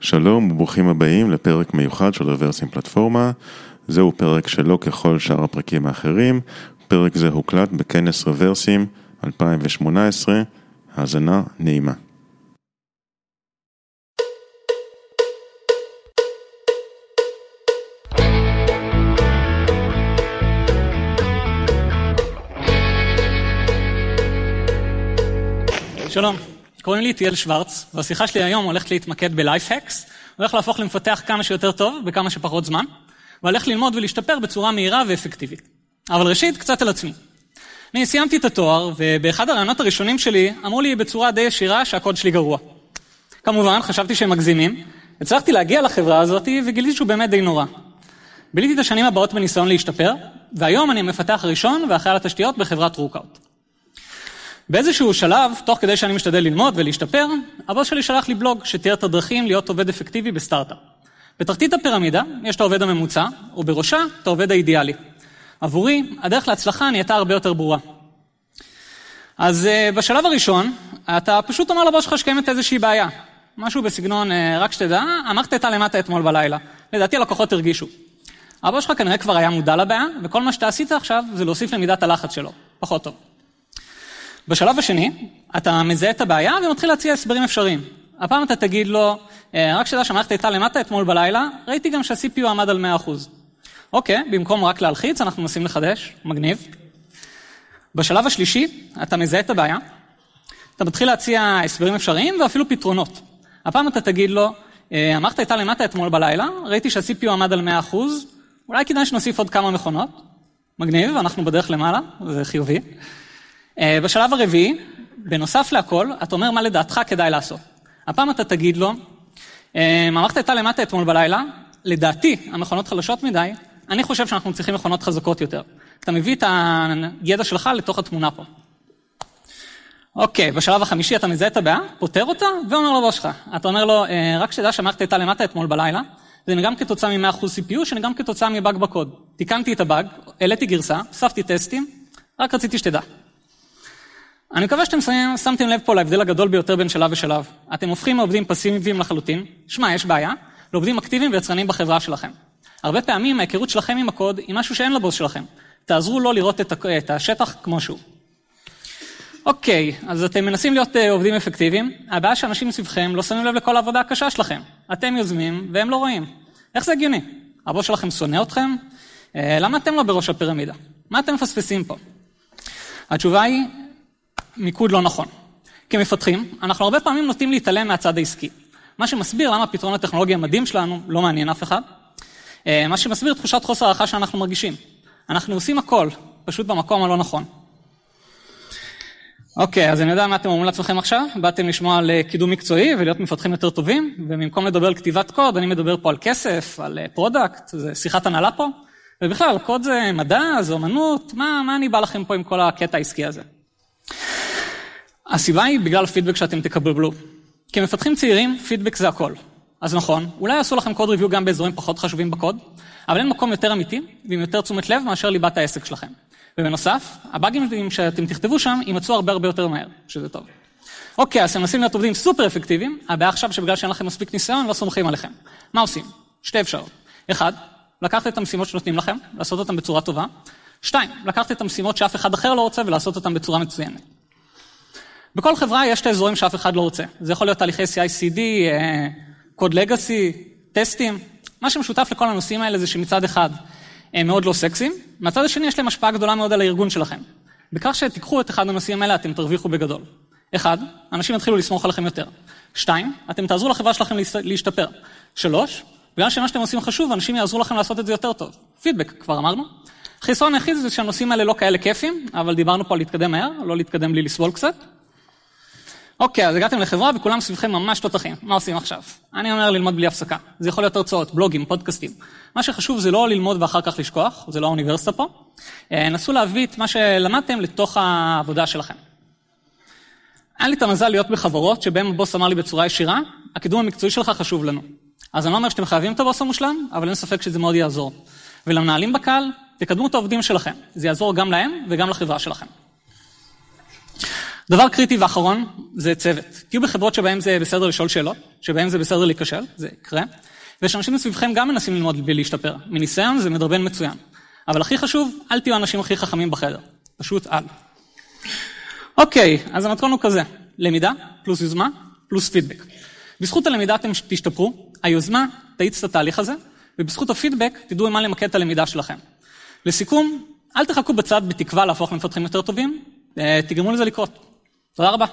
שלום וברוכים הבאים לפרק מיוחד של רוורסים פלטפורמה. זהו פרק שלא ככל שאר הפרקים האחרים. פרק זה הוקלט בכנס רוורסים 2018. האזנה נעימה. שלום, קוראים לי איתיאל שוורץ, והשיחה שלי היום הולכת להתמקד ב life hacks, איך להפוך למפתח כמה שיותר טוב בכמה שפחות זמן, ואיך ללמוד ולהשתפר בצורה מהירה ואפקטיבית. אבל ראשית, קצת על עצמי. אני סיימתי את התואר, ובאחד הראיונות הראשונים שלי אמרו לי בצורה די ישירה שהקוד שלי גרוע. כמובן, חשבתי שהם מגזימים, הצלחתי להגיע לחברה הזאת וגיליתי שהוא באמת די נורא. ביליתי את השנים הבאות בניסיון להשתפר, והיום אני המפתח הראשון ואחראי על התשתיות בחברת Rookout. באיזשהו שלב, תוך כדי שאני משתדל ללמוד ולהשתפר, הבוס שלי שלח לי בלוג שתיאר את הדרכים להיות עובד אפקטיבי בסטארט-אפ. בתחתית הפירמידה יש את העובד הממוצע, ובראשה את העובד האידיאלי. עבורי, הדרך להצלחה נהייתה הרבה יותר ברורה. אז uh, בשלב הראשון, אתה פשוט אומר לבוס שלך שקיימת איזושהי בעיה. משהו בסגנון, uh, רק שתדע, המערכת הייתה למטה אתמול בלילה. לדעתי הלקוחות הרגישו. הבוס שלך כנראה כבר היה מודע לבעיה, וכל מה שאתה עשית עכשיו זה להוסיף למידת הלחץ שלו. פחות טוב. בשלב השני, אתה מזהה את הבעיה ומתחיל להציע הסברים אפשריים. הפעם אתה תגיד לו, רק שתדע שהמערכת הייתה למטה אתמול בלילה, ראיתי גם שה-CPU עמד על 100%. אוקיי, במקום רק להלחיץ, אנחנו מנסים לחדש, מגניב. בשלב השלישי, אתה מזהה את הבעיה, אתה מתחיל להציע הסברים אפשריים ואפילו פתרונות. הפעם אתה תגיד לו, המערכת הייתה למטה אתמול בלילה, ראיתי שה-CPU עמד על 100%, אולי כדאי שנוסיף עוד כמה מכונות. מגניב, אנחנו בדרך למעלה, זה חיובי. בשלב הרביעי, בנוסף להכל, אתה אומר מה לדעתך כדאי לעשות. הפעם אתה תגיד לו, המערכת הייתה למטה אתמול בלילה, לדעתי המכונות חלשות מדי, אני חושב שאנחנו צריכים מכונות חזקות יותר. אתה מביא את הידע שלך לתוך התמונה פה. אוקיי, בשלב החמישי אתה מזהה את הבעיה, פותר אותה, ואומר לבוס שלך. אתה אומר לו, רק שתדע שהמערכת הייתה למטה אתמול בלילה, זה גם כתוצאה מ-100% CPU, שגם כתוצאה מבאג בקוד. תיקנתי את הבאג, העליתי גרסה, הוספתי טסטים, רק רציתי שתדע. אני מקווה שאתם שמים, שמתם לב פה להבדל הגדול ביותר בין שלב ושלב. אתם הופכים מעובדים פסיביים לחלוטין, שמע, יש בעיה, לעובדים אקטיביים ויצרנים בחברה שלכם. הרבה פעמים ההיכרות שלכם עם הקוד היא משהו שאין לבוס שלכם. תעזרו לו לראות את, את השטח כמו שהוא. אוקיי, אז אתם מנסים להיות uh, עובדים אפקטיביים, הבעיה שאנשים סביבכם לא שמים לב לכל העבודה הקשה שלכם. אתם יוזמים והם לא רואים. איך זה הגיוני? הבוס שלכם שונא אתכם? Uh, למה אתם לא בראש הפירמידה? מה אתם מפספסים פה? התשובה היא, מיקוד לא נכון. כמפתחים, אנחנו הרבה פעמים נוטים להתעלם מהצד העסקי. מה שמסביר למה הפתרון הטכנולוגי המדהים שלנו לא מעניין אף אחד. מה שמסביר תחושת חוסר הערכה שאנחנו מרגישים. אנחנו עושים הכל, פשוט במקום הלא נכון. אוקיי, אז אני יודע מה אתם אומרים לעצמכם עכשיו, באתם לשמוע על קידום מקצועי ולהיות מפתחים יותר טובים, ובמקום לדבר על כתיבת קוד, אני מדבר פה על כסף, על product, זה שיחת הנהלה פה, ובכלל, קוד זה מדע, זה אומנות, מה, מה אני בא לכם פה עם כל הקטע העסקי הזה? הסיבה היא בגלל הפידבק שאתם תקבלו. כמפתחים צעירים, פידבק זה הכל. אז נכון, אולי יעשו לכם code review גם באזורים פחות חשובים בקוד, אבל אין מקום יותר אמיתי ועם יותר תשומת לב מאשר ליבת העסק שלכם. ובנוסף, הבאגים שאתם תכתבו שם יימצאו הרבה הרבה יותר מהר, שזה טוב. אוקיי, אז אתם מנסים להיות עובדים סופר אפקטיביים, הבעיה עכשיו שבגלל שאין לכם מספיק ניסיון, לא סומכים עליכם. מה עושים? שתי אפשרות. אחד, לקחת את המשימות שנותנים לכם, לעשות אותן בצורה טובה. שתיים, לקחת את המשימות שאף אחד אחר לא רוצה ולעשות אותן בצורה מצוינת. בכל חברה יש את האזורים שאף אחד לא רוצה. זה יכול להיות תהליכי CI/CD, קוד לגאסי, טסטים. מה שמשותף לכל הנושאים האלה זה שמצד אחד הם מאוד לא סקסיים, מהצד השני יש להם השפעה גדולה מאוד על הארגון שלכם. בכך שתיקחו את אחד הנושאים האלה אתם תרוויחו בגדול. אחד, אנשים יתחילו לסמוך עליכם יותר. שתיים, אתם תעזרו לחברה שלכם להשתפר. שלוש, בגלל שמה שאתם עושים חשוב, אנשים יעזרו לכם לעשות את זה יותר טוב. פידבק, כבר אמרנו. חיסרון היחיד זה שהנושאים האלה לא כאלה כיפים, אבל דיברנו פה על להתקדם מהר, לא להתקדם בלי לסבול קצת. אוקיי, אז הגעתם לחברה וכולם סביבכם ממש תותחים, מה עושים עכשיו? אני אומר ללמוד בלי הפסקה. זה יכול להיות הרצאות, בלוגים, פודקאסטים. מה שחשוב זה לא ללמוד ואחר כך לשכוח, זה לא האוניברסיטה פה. נסו להביא את מה שלמדתם לתוך העבודה שלכם. היה לי את המזל להיות בחברות שבהן הבוס אמר לי בצורה ישירה, הקידום המקצועי שלך חשוב לנו. אז אני לא אומר שאתם חייבים את הבוס המושלם, אבל אין ספק שזה מאוד יעזור. ולמנהלים בקהל, תקדמו את העובדים שלכם. זה יעזור גם להם וגם לחברה שלכם. דבר קריטי ואחרון זה צוות. תהיו בחברות שבהן זה בסדר לשאול שאלות, שבהן זה בסדר להיכשל, זה יקרה. ויש אנשים מסביבכם גם מנסים ללמוד ולהשתפר. מניסיון זה מדרבן מצוין. אבל הכי חשוב, אל תהיו האנשים הכי חכמים בחדר. פשוט אל. אוקיי, אז המתכון הוא כזה, למידה, פלוס יוזמה, פלוס פידבק. בזכות הלמידה אתם תשתפרו, היוזמה תאיץ את התהליך הזה, ובזכות הפידבק תדעו מה למקד את הלמידה שלכם. לסיכום, אל תחכו בצד בתקווה להפוך למפתחים יותר טובים, תגרמו לזה לקרות. תודה רבה.